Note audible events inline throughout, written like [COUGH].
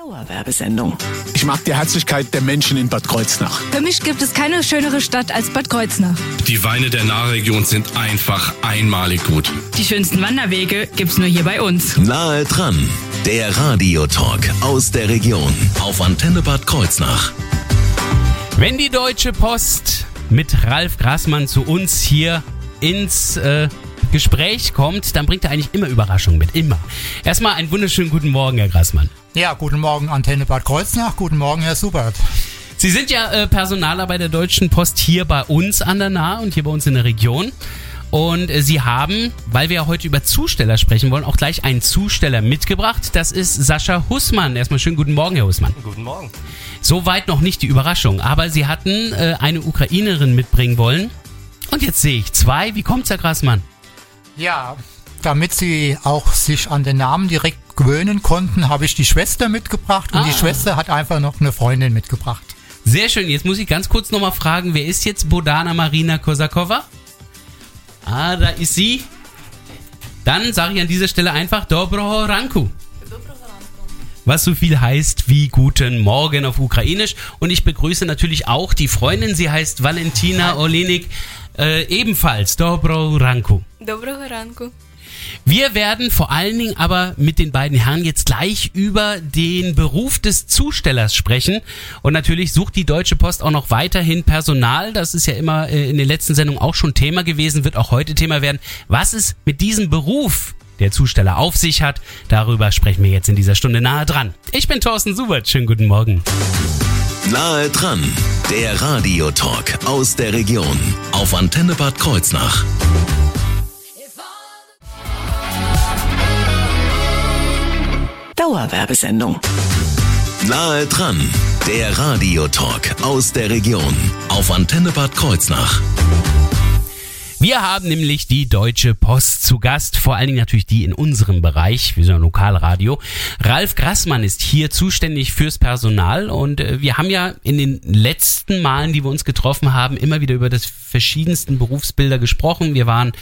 Dauerwerbesendung. Ich mag die Herzlichkeit der Menschen in Bad Kreuznach. Für mich gibt es keine schönere Stadt als Bad Kreuznach. Die Weine der Nahregion sind einfach einmalig gut. Die schönsten Wanderwege gibt's nur hier bei uns. Nahe dran, der Radiotalk aus der Region auf Antenne Bad Kreuznach. Wenn die Deutsche Post mit Ralf Grassmann zu uns hier ins äh, Gespräch kommt, dann bringt er eigentlich immer Überraschungen mit. Immer. Erstmal einen wunderschönen guten Morgen, Herr Grassmann. Ja, guten Morgen, Antenne Bad Kreuznach. Guten Morgen, Herr Subert. Sie sind ja äh, Personaler bei der Deutschen Post hier bei uns an der Nahe und hier bei uns in der Region. Und äh, Sie haben, weil wir ja heute über Zusteller sprechen wollen, auch gleich einen Zusteller mitgebracht. Das ist Sascha Hussmann. Erstmal schönen guten Morgen, Herr Hussmann. Guten Morgen. Soweit noch nicht die Überraschung, aber Sie hatten äh, eine Ukrainerin mitbringen wollen. Und jetzt sehe ich zwei. Wie kommt's, Herr Grassmann? Ja, damit Sie auch sich an den Namen direkt gewöhnen konnten, habe ich die Schwester mitgebracht und Ah. die Schwester hat einfach noch eine Freundin mitgebracht. Sehr schön. Jetzt muss ich ganz kurz nochmal fragen, wer ist jetzt Bodana Marina Kosakova? Ah, da ist sie. Dann sage ich an dieser Stelle einfach Dobro Ranku was so viel heißt wie Guten Morgen auf Ukrainisch. Und ich begrüße natürlich auch die Freundin, sie heißt Valentina Olenik, äh, ebenfalls Dobro Ranku. Dobro Ranku. Wir werden vor allen Dingen aber mit den beiden Herren jetzt gleich über den Beruf des Zustellers sprechen. Und natürlich sucht die Deutsche Post auch noch weiterhin Personal. Das ist ja immer äh, in den letzten Sendungen auch schon Thema gewesen, wird auch heute Thema werden. Was es mit diesem Beruf der Zusteller auf sich hat, darüber sprechen wir jetzt in dieser Stunde nahe dran. Ich bin Thorsten Subert. Schönen guten Morgen. Nahe dran, der Radiotalk aus der Region auf Antenne Bad Kreuznach. Dauerwerbesendung. Nahe dran, der Radiotalk aus der Region auf Antenne Bad Kreuznach. Wir haben nämlich die Deutsche Post zu Gast, vor allen Dingen natürlich die in unserem Bereich, wir sind ein Lokalradio. Ralf Grassmann ist hier zuständig fürs Personal und äh, wir haben ja in den letzten Malen, die wir uns getroffen haben, immer wieder über das verschiedensten Berufsbilder gesprochen. Wir waren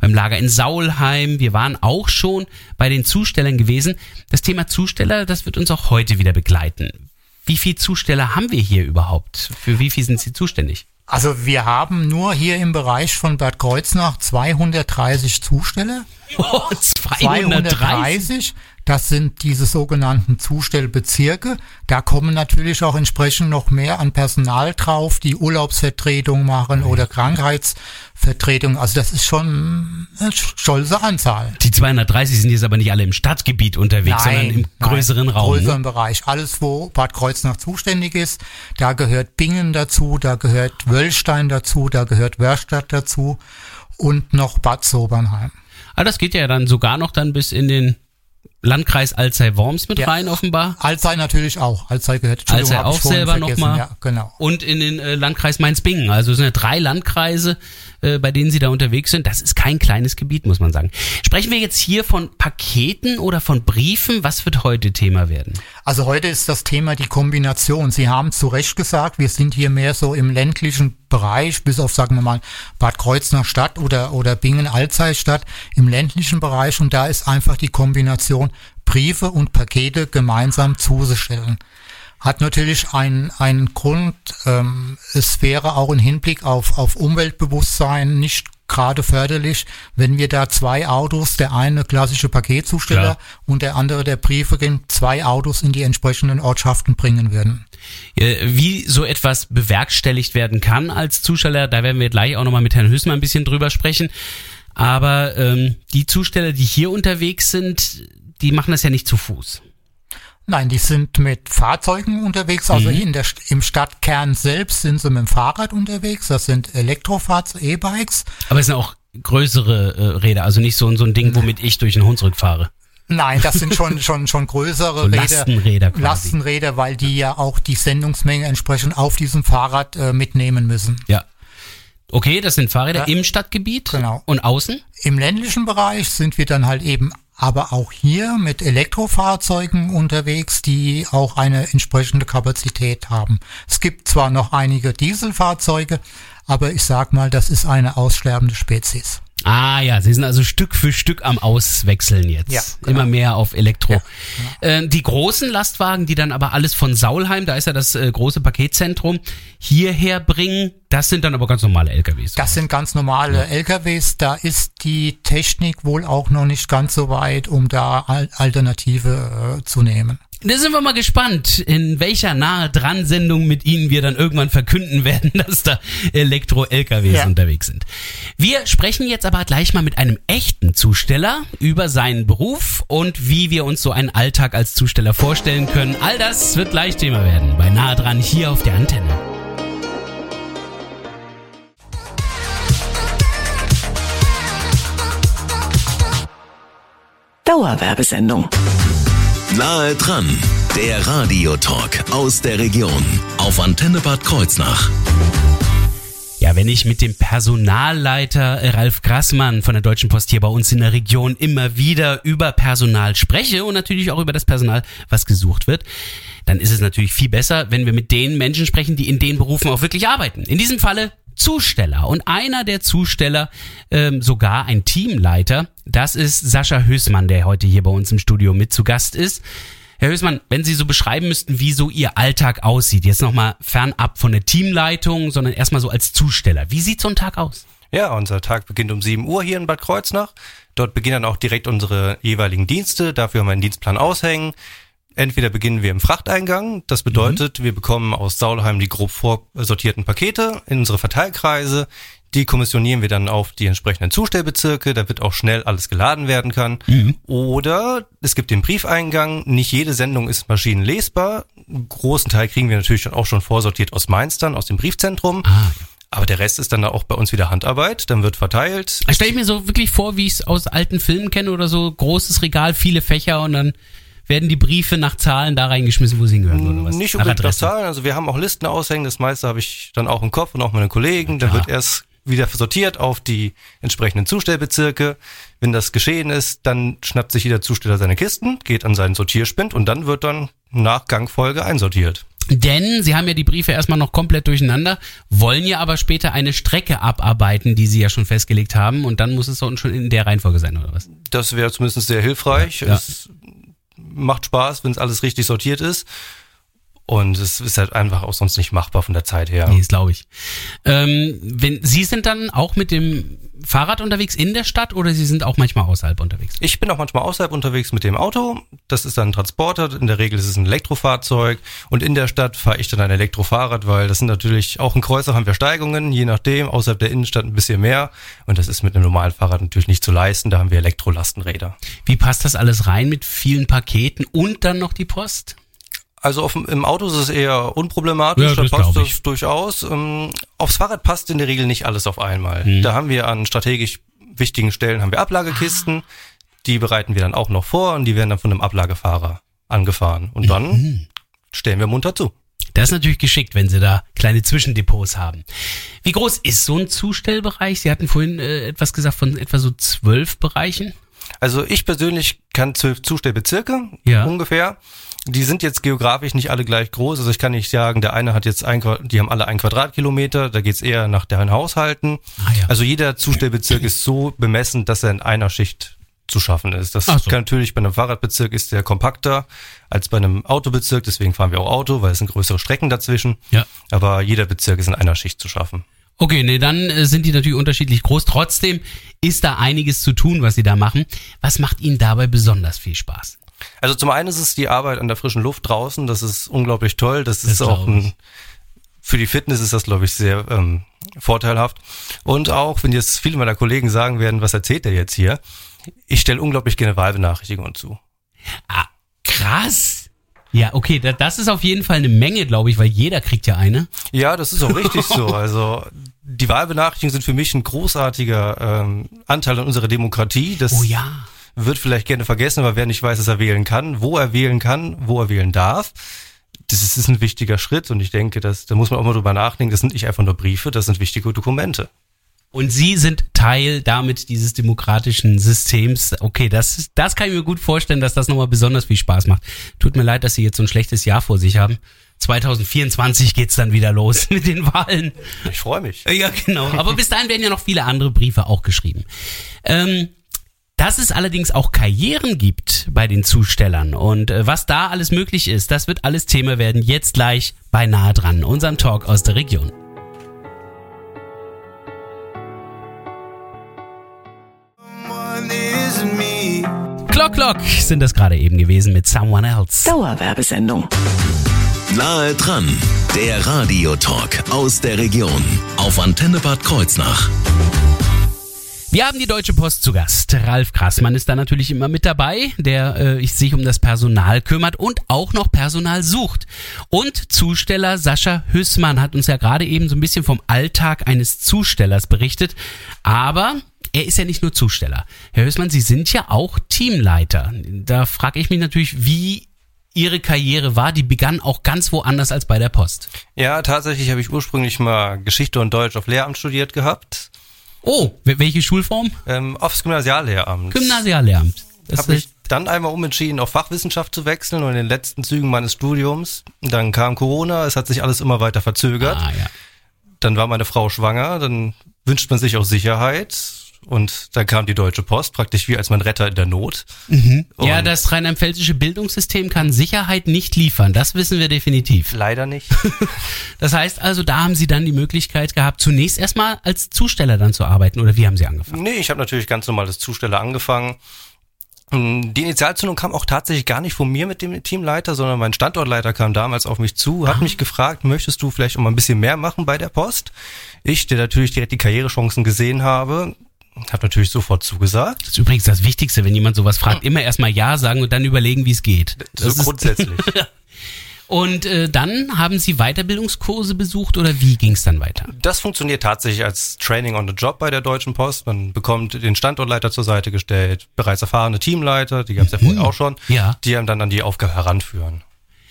beim Lager in Saulheim, wir waren auch schon bei den Zustellern gewesen. Das Thema Zusteller, das wird uns auch heute wieder begleiten. Wie viele Zusteller haben wir hier überhaupt? Für wie viel sind Sie zuständig? Also wir haben nur hier im Bereich von Bad Kreuznach 230 Zusteller. Oh, 230. 230, das sind diese sogenannten Zustellbezirke. Da kommen natürlich auch entsprechend noch mehr an Personal drauf, die Urlaubsvertretung machen oder Krankheitsvertretung. Also das ist schon eine stolze Anzahl. Die 230 sind jetzt aber nicht alle im Stadtgebiet unterwegs, sondern im größeren nein, Raum. größeren Ne? Bereich. Alles, wo Bad Kreuznach zuständig ist. Da gehört Bingen dazu, da gehört Wöllstein dazu, da gehört Wörstadt dazu und noch Bad Sobernheim. Aber das geht ja dann sogar noch dann bis in den Landkreis Alzey-Worms mit Ja. rein, offenbar. Alzey natürlich auch. Alzey gehört Alzey auch selber nochmal. Ja, genau. Und in den äh, Landkreis Mainz-Bingen. Also es sind ja drei Landkreise, äh, bei denen Sie da unterwegs sind. Das ist kein kleines Gebiet, muss man sagen. Sprechen wir jetzt hier von Paketen oder von Briefen? Was wird heute Thema werden? Also heute ist das Thema die Kombination. Sie haben zu Recht gesagt, wir sind hier mehr so im ländlichen Bereich, bis auf, sagen wir mal, Bad Kreuznach Stadt oder, oder Bingen-Alzey Stadt, im ländlichen Bereich. Und da ist einfach die Kombination Briefe und Pakete gemeinsam zuzustellen. Hat natürlich einen, einen Grund, ähm, es wäre auch im Hinblick auf, auf Umweltbewusstsein nicht gerade förderlich, wenn wir da zwei Autos, der eine klassische Paketzusteller Klar. und der andere der Briefe, zwei Autos in die entsprechenden Ortschaften bringen würden. Wie so etwas bewerkstelligt werden kann als Zusteller, da werden wir gleich auch nochmal mit Herrn Hüssmann ein bisschen drüber sprechen. Aber ähm, die Zusteller, die hier unterwegs sind, die machen das ja nicht zu Fuß. Nein, die sind mit Fahrzeugen unterwegs. Also Mhm. hier in der, im Stadtkern selbst sind sie mit dem Fahrrad unterwegs. Das sind Elektrofahrzeuge, E-Bikes. Aber es sind auch größere äh, Räder, also nicht so, so ein Ding, womit ich durch den Hunsrück fahre. Nein, das sind schon, [LAUGHS] schon, schon größere So Räder. Lastenräder quasi. Lastenräder, weil die ja auch die Sendungsmenge entsprechend auf diesem Fahrrad äh, mitnehmen müssen. Ja. Okay, das sind Fahrräder Ja. im Stadtgebiet Genau. und außen. Im ländlichen Bereich sind wir dann halt eben aber auch hier mit Elektrofahrzeugen unterwegs, die auch eine entsprechende Kapazität haben. Es gibt zwar noch einige Dieselfahrzeuge, aber ich sag mal, das ist eine aussterbende Spezies. Ah ja, Sie sind also Stück für Stück am Auswechseln jetzt. Ja, genau. Immer mehr auf Elektro. Äh, die großen Lastwagen, die dann aber alles von Saulheim, da ist ja das äh, große Paketzentrum, hierher bringen, das sind dann aber ganz normale LKWs. Das sind ganz normale LKWs. Da ist die Technik wohl auch noch nicht ganz so weit, um da Al Alternative äh, zu nehmen. Da sind wir mal gespannt, in welcher nahe dran Sendung mit Ihnen wir dann irgendwann verkünden werden, [LAUGHS] dass da Elektro-LKWs Ja. unterwegs sind. Wir sprechen jetzt aber gleich mal mit einem echten Zusteller über seinen Beruf und wie wir uns so einen Alltag als Zusteller vorstellen können. All das wird gleich Thema werden bei nahe dran hier auf der Antenne. Dauerwerbesendung. Nahe dran, der Radiotalk aus der Region auf Antenne Bad Kreuznach. Ja, wenn ich mit dem Personalleiter Ralf Grassmann von der Deutschen Post hier bei uns in der Region immer wieder über Personal spreche und natürlich auch über das Personal, was gesucht wird, dann ist es natürlich viel besser, wenn wir mit den Menschen sprechen, die in den Berufen auch wirklich arbeiten. In diesem Falle Zusteller. Und einer der Zusteller, ähm, sogar ein Teamleiter, das ist Sascha Hößmann, der heute hier bei uns im Studio mit zu Gast ist. Herr Hößmann, wenn Sie so beschreiben müssten, wie so Ihr Alltag aussieht, jetzt nochmal fernab von der Teamleitung, sondern erstmal so als Zusteller. Wie sieht so ein Tag aus? Ja, unser Tag beginnt um 7 Uhr hier in Bad Kreuznach. Dort beginnen dann auch direkt unsere jeweiligen Dienste. Dafür haben wir einen Dienstplan aushängen. Entweder beginnen wir im Frachteingang. Das bedeutet, wir bekommen aus Saulheim die grob vorsortierten Pakete in unsere Verteilkreise. Die kommissionieren wir dann auf die entsprechenden Zustellbezirke, damit auch schnell alles geladen werden kann. Oder es gibt den Briefeingang. Nicht jede Sendung ist maschinenlesbar. Einen großen Teil kriegen wir natürlich auch schon vorsortiert aus Mainz dann, aus dem Briefzentrum. Ah, Aber der Rest ist dann auch bei uns wieder Handarbeit. Dann wird verteilt. Stell ich mir so wirklich vor, wie ich es aus alten Filmen kenne oder so, großes Regal, viele Fächer und dann werden die Briefe nach Zahlen da reingeschmissen, wo sie hingehören oder was? Nicht Nach unbedingt nach Adresse. Zahlen. Also wir haben auch Listen aushängen. Das meiste habe ich dann auch im Kopf und auch meine Kollegen. Dann klar. wird erst wieder sortiert auf die entsprechenden Zustellbezirke. Wenn das geschehen ist, dann schnappt sich jeder Zusteller seine Kisten, geht an seinen Sortierspind und dann wird dann nach Gangfolge einsortiert. Denn sie haben ja die Briefe erstmal noch komplett durcheinander, wollen ja aber später eine Strecke abarbeiten, die sie ja schon festgelegt haben und dann muss es so schon in der Reihenfolge sein, oder was? Das wäre zumindest sehr hilfreich. Ja. Es macht Spaß, wenn es alles richtig sortiert ist. Und es ist halt einfach auch sonst nicht machbar von der Zeit her. Nee, das glaube ich. Ähm, wenn, Sie sind dann auch mit dem Fahrrad unterwegs in der Stadt oder Sie sind auch manchmal außerhalb unterwegs? Ich bin auch manchmal außerhalb unterwegs mit dem Auto. Das ist dann ein Transporter. In der Regel ist es ein Elektrofahrzeug. Und in der Stadt fahre ich dann ein Elektrofahrrad, weil das sind natürlich auch in Kreuzer haben wir Steigungen, je nachdem. Außerhalb der Innenstadt ein bisschen mehr. Und das ist mit einem normalen Fahrrad natürlich nicht zu leisten. Da haben wir Elektrolastenräder. Wie passt das alles rein mit vielen Paketen und dann noch die Post? Also auf, im Auto ist es eher unproblematisch, Ja, da das passt das durchaus. Ähm, aufs Fahrrad passt in der Regel nicht alles auf einmal. Mhm. Da haben wir an strategisch wichtigen Stellen haben wir Ablagekisten, die bereiten wir dann auch noch vor und die werden dann von einem Ablagefahrer angefahren. Und dann Mhm. stellen wir munter zu. Das ist natürlich geschickt, wenn Sie da kleine Zwischendepots haben. Wie groß ist so ein Zustellbereich? Sie hatten vorhin äh, etwas gesagt von etwa so zwölf Bereichen. Also ich persönlich kann zwölf Zustellbezirke Ja. ungefähr. Die sind jetzt geografisch nicht alle gleich groß. Also ich kann nicht sagen, der eine hat jetzt ein, die haben alle ein Quadratkilometer. Da geht's eher nach deren Haushalten. Ah, ja. Also jeder Zustellbezirk ist so bemessen, dass er in einer Schicht zu schaffen ist. Das so. kann natürlich bei einem Fahrradbezirk ist der kompakter als bei einem Autobezirk. Deswegen fahren wir auch Auto, weil es sind größere Strecken dazwischen. Ja. Aber jeder Bezirk ist in einer Schicht zu schaffen. Okay, nee, dann äh, sind die natürlich unterschiedlich groß. Trotzdem ist da einiges zu tun, was Sie da machen. Was macht Ihnen dabei besonders viel Spaß? Also zum einen ist es die Arbeit an der frischen Luft draußen, das ist unglaublich toll. Das, Das ist auch ein, für die Fitness ist das, glaube ich, sehr ähm, vorteilhaft. Und auch, wenn jetzt viele meiner Kollegen sagen werden, was erzählt der jetzt hier? Ich stelle unglaublich gerne Wahlbenachrichtigungen zu. Ah, krass. Ja, okay, da, das ist auf jeden Fall eine Menge, glaube ich, weil jeder kriegt ja eine. Ja, das ist auch richtig so. [LAUGHS] Also die Wahlbenachrichtigungen sind für mich ein großartiger ähm, Anteil an unserer Demokratie. Das Oh ja. Wird vielleicht gerne vergessen, aber wer nicht weiß, dass er wählen kann, wo er wählen kann, wo er wählen darf, das ist, ist ein wichtiger Schritt und ich denke, dass, da muss man auch mal drüber nachdenken, das sind nicht einfach nur Briefe, das sind wichtige Dokumente. Und Sie sind Teil damit dieses demokratischen Systems. Okay, das, ist- das kann ich mir gut vorstellen, dass das nochmal besonders viel Spaß macht. Tut mir leid, dass Sie jetzt so ein schlechtes Jahr vor sich haben. 2024 geht's dann wieder los [LAUGHS] mit den Wahlen. Ich freue mich. Ja, genau. Aber bis dahin werden ja noch viele andere Briefe auch geschrieben. Ähm, dass es allerdings auch Karrieren gibt bei den Zustellern und äh, was da alles möglich ist, das wird alles Thema werden jetzt gleich bei Nahe dran, unserem Talk aus der Region. Clock Clock sind das gerade eben gewesen mit Someone Else. Dauerwerbesendung. Nahe dran, der Radiotalk aus der Region auf Antenne Bad Kreuznach. Wir haben die Deutsche Post zu Gast. Ralf Krassmann ist da natürlich immer mit dabei, der äh, sich um das Personal kümmert und auch noch Personal sucht. Und Zusteller Sascha Hüssmann hat uns ja gerade eben so ein bisschen vom Alltag eines Zustellers berichtet. Aber er ist ja nicht nur Zusteller. Herr Hüssmann, Sie sind ja auch Teamleiter. Da frage ich mich natürlich, wie Ihre Karriere war. Die begann auch ganz woanders als bei der Post. Ja, tatsächlich habe ich ursprünglich mal Geschichte und Deutsch auf Lehramt studiert gehabt. Oh, wel- welche Schulform? Ähm, aufs Gymnasiallehramt. Gymnasiallehramt. Das habe mich dann einmal umentschieden, auf Fachwissenschaft zu wechseln und in den letzten Zügen meines Studiums. Dann kam Corona, es hat sich alles immer weiter verzögert. Ah, ja. Dann war meine Frau schwanger, dann wünscht man sich auch Sicherheit. Und dann kam die Deutsche Post, praktisch wie als mein Retter in der Not. Ja, Und das rheinland-pfälzische Bildungssystem kann Sicherheit nicht liefern. Das wissen wir definitiv. leider nicht. [LAUGHS] Das heißt also, da haben Sie dann die Möglichkeit gehabt, zunächst erstmal als Zusteller dann zu arbeiten. Oder wie haben Sie angefangen? nee, ich habe natürlich ganz normal als Zusteller angefangen. Ähm, Die Initialzündung kam auch tatsächlich gar nicht von mir mit dem Teamleiter, sondern mein Standortleiter kam damals auf mich zu, hat mich gefragt, möchtest du vielleicht auch mal ein bisschen mehr machen bei der Post? Ich, der natürlich direkt die Karrierechancen gesehen habe, habe natürlich sofort zugesagt. Das ist übrigens das Wichtigste, wenn jemand sowas fragt. Immer erstmal Ja sagen und dann überlegen, wie es geht. So Das ist, grundsätzlich. [LAUGHS] und äh, dann haben Sie Weiterbildungskurse besucht oder wie ging es dann weiter? Das funktioniert tatsächlich als Training on the Job bei der Deutschen Post. Man bekommt den Standortleiter zur Seite gestellt, bereits erfahrene Teamleiter, die gab es ja vorher auch schon, Ja. die einem dann an die Aufgabe heranführen.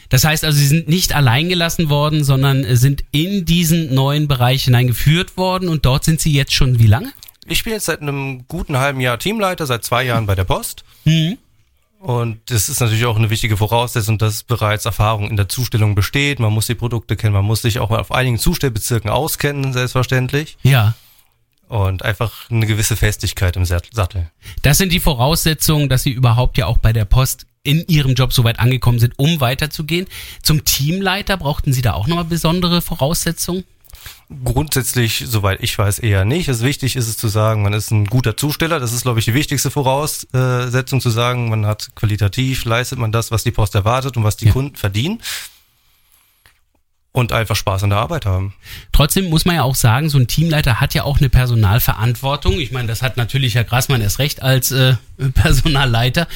Das heißt also, Sie sind nicht allein gelassen worden, sondern äh, sind in diesen neuen Bereich hineingeführt worden und dort sind Sie jetzt schon wie lange? Ich bin jetzt seit einem guten halben Jahr Teamleiter, seit zwei Jahren bei der Post. Mhm. Und das ist natürlich auch eine wichtige Voraussetzung, dass bereits Erfahrung in der Zustellung besteht. Man muss die Produkte kennen, man muss sich auch mal auf einigen Zustellbezirken auskennen, selbstverständlich. Ja. Und einfach eine gewisse Festigkeit im Sat- Sattel. Das sind die Voraussetzungen, dass Sie überhaupt ja auch bei der Post in Ihrem Job so weit angekommen sind, um weiterzugehen. Zum Teamleiter brauchten Sie da auch nochmal besondere Voraussetzungen? Grundsätzlich, soweit ich weiß, eher nicht. Es wichtig ist es zu sagen, man ist ein guter Zusteller. Das ist, glaube ich, die wichtigste Voraussetzung zu sagen, man hat qualitativ, leistet man das, was die Post erwartet und was die Ja. Kunden verdienen. Und einfach Spaß an der Arbeit haben. Trotzdem muss man ja auch sagen, so ein Teamleiter hat ja auch eine Personalverantwortung. Ich meine, das hat natürlich Herr Grassmann erst recht als äh, [LAUGHS] Personalleiter.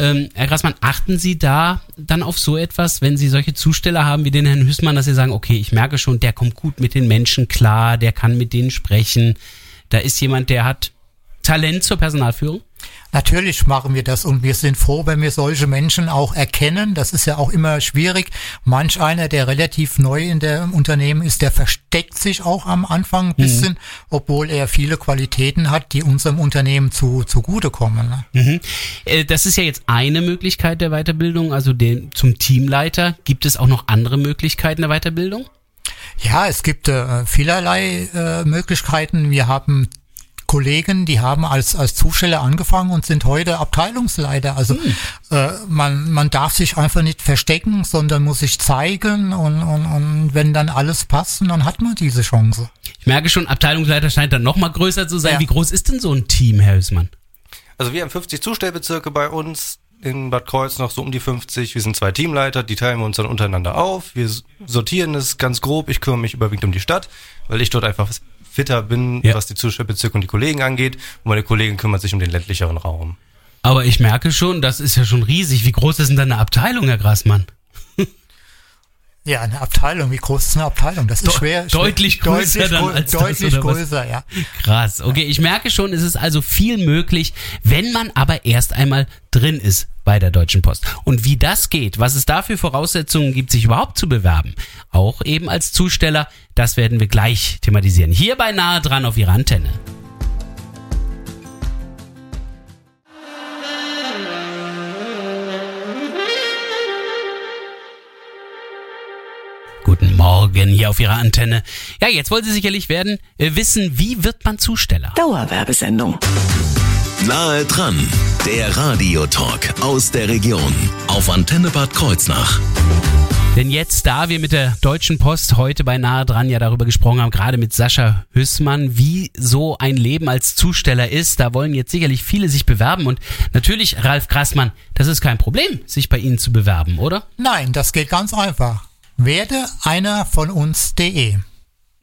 Ähm, Herr Grassmann, achten Sie da dann auf so etwas, wenn Sie solche Zusteller haben wie den Herrn Hüßmann, dass Sie sagen, okay, ich merke schon, der kommt gut mit den Menschen klar, der kann mit denen sprechen. Da ist jemand, der hat Talent zur Personalführung? Natürlich machen wir das und wir sind froh, wenn wir solche Menschen auch erkennen. Das ist ja auch immer schwierig. Manch einer, der relativ neu in der Unternehmen ist, der versteckt sich auch am Anfang ein bisschen, obwohl er viele Qualitäten hat, die unserem Unternehmen zu, zugutekommen. Ne? Mhm. Äh, Das ist ja jetzt eine Möglichkeit der Weiterbildung, also den, zum Teamleiter. Gibt es auch noch andere Möglichkeiten der Weiterbildung? Ja, es gibt äh, vielerlei äh, Möglichkeiten. Wir haben Kollegen, die haben als, als Zusteller angefangen und sind heute Abteilungsleiter. Also äh, man, man darf sich einfach nicht verstecken, sondern muss sich zeigen und, und, und wenn dann alles passt, dann hat man diese Chance. Ich merke schon, Abteilungsleiter scheint dann noch mal größer zu sein. Ja. Wie groß ist denn so ein Team, Herr Hüßmann? Also wir haben 50 Zustellbezirke bei uns. In Bad Kreuznach so um die 50. Wir sind zwei Teamleiter, die teilen wir uns dann untereinander auf. Wir sortieren es ganz grob. Ich kümmere mich überwiegend um die Stadt, weil ich dort einfach fitter bin, Ja. was die Zustellbezirke und die Kollegen angeht. Und meine Kollegen kümmern sich um den ländlicheren Raum. Aber ich merke schon, das ist ja schon riesig. Wie groß ist denn deine Abteilung, Herr Grassmann? Ja, eine Abteilung, wie groß ist eine Abteilung? Das ist De- schwer. deutlich schwer, größer deutlich, dann als das, Deutlich was? größer, ja. Krass. Okay, ich merke schon, es ist also viel möglich, wenn man aber erst einmal drin ist bei der Deutschen Post. Und wie das geht, was es da für Voraussetzungen gibt, sich überhaupt zu bewerben, auch eben als Zusteller, das werden wir gleich thematisieren. Hier bei Nahe dran auf Ihrer Antenne. Morgen hier auf Ihrer Antenne. Ja, jetzt wollen Sie sicherlich werden, äh, wissen, wie wird man Zusteller? Dauerwerbesendung. Nahe dran, der Radiotalk aus der Region auf Antenne Bad Kreuznach. Denn jetzt, da wir mit der Deutschen Post heute bei Nahe dran ja darüber gesprochen haben, gerade mit Sascha Hüssmann, wie so ein Leben als Zusteller ist, da wollen jetzt sicherlich viele sich bewerben und natürlich, Ralf Grassmann, das ist kein Problem, sich bei Ihnen zu bewerben, oder? Nein, das geht ganz einfach. Werde einer von uns.de.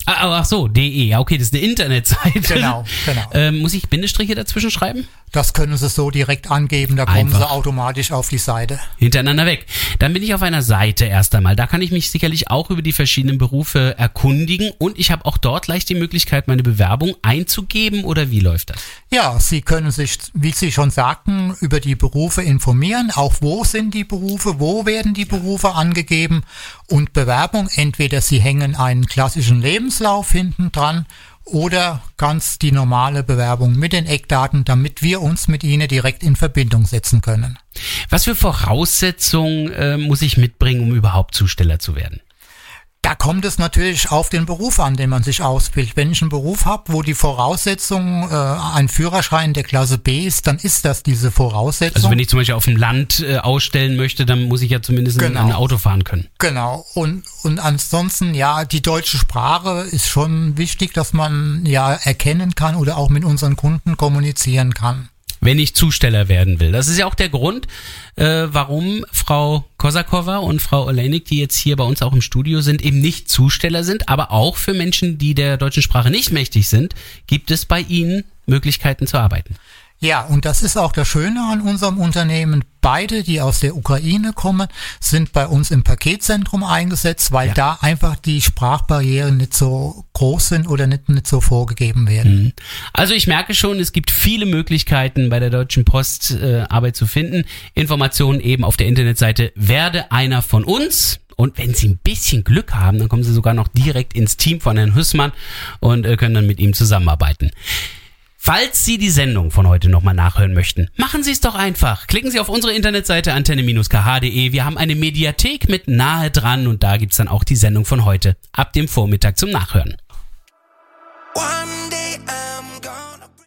Ah, ach so, de, ja okay, das ist eine Internetseite. Genau, genau. Ähm, muss ich Bindestriche dazwischen schreiben? Das können Sie so direkt angeben, da kommen Einfach. Sie automatisch auf die Seite. hintereinander weg. Dann bin ich auf einer Seite erst einmal. Da kann ich mich sicherlich auch über die verschiedenen Berufe erkundigen und ich habe auch dort gleich die Möglichkeit, meine Bewerbung einzugeben oder wie läuft das? Ja, Sie können sich, wie Sie schon sagten, über die Berufe informieren. Auch wo sind die Berufe, wo werden die Berufe angegeben und Bewerbung. Entweder Sie hängen einen klassischen Lebenslauf hinten dran oder ganz die normale Bewerbung mit den Eckdaten, damit wir uns mit Ihnen direkt in Verbindung setzen können. Was für Voraussetzungen äh, muss ich mitbringen, um überhaupt Zusteller zu werden? Da kommt es natürlich auf den Beruf an, den man sich ausbildet. Wenn ich einen Beruf habe, wo die Voraussetzung äh, ein Führerschein der Klasse B ist, dann ist das diese Voraussetzung. Also wenn ich zum Beispiel auf dem Land äh, ausstellen möchte, dann muss ich ja zumindest Genau. ein Auto fahren können. Genau. Und, und ansonsten, ja, die deutsche Sprache ist schon wichtig, dass man ja erkennen kann oder auch mit unseren Kunden kommunizieren kann. Wenn ich Zusteller werden will. Das ist ja auch der Grund, äh, warum Frau Kosakova und Frau Olenik, die jetzt hier bei uns auch im Studio sind, eben nicht Zusteller sind, aber auch für Menschen, die der deutschen Sprache nicht mächtig sind, gibt es bei ihnen Möglichkeiten zu arbeiten. Ja, und das ist auch das Schöne an unserem Unternehmen. Beide, die aus der Ukraine kommen, sind bei uns im Paketzentrum eingesetzt, weil Ja. da einfach die Sprachbarrieren nicht so groß sind oder nicht, nicht so vorgegeben werden. Also ich merke schon, es gibt viele Möglichkeiten bei der Deutschen Post äh, Arbeit zu finden. Informationen eben auf der Internetseite werde einer von uns. Und wenn Sie ein bisschen Glück haben, dann kommen Sie sogar noch direkt ins Team von Herrn Hüssmann und äh, können dann mit ihm zusammenarbeiten. Falls Sie die Sendung von heute nochmal nachhören möchten, machen Sie es doch einfach. Klicken Sie auf unsere Internetseite antenne-kh.de. Wir haben eine Mediathek mit nahe dran und da gibt's dann auch die Sendung von heute ab dem Vormittag zum Nachhören. One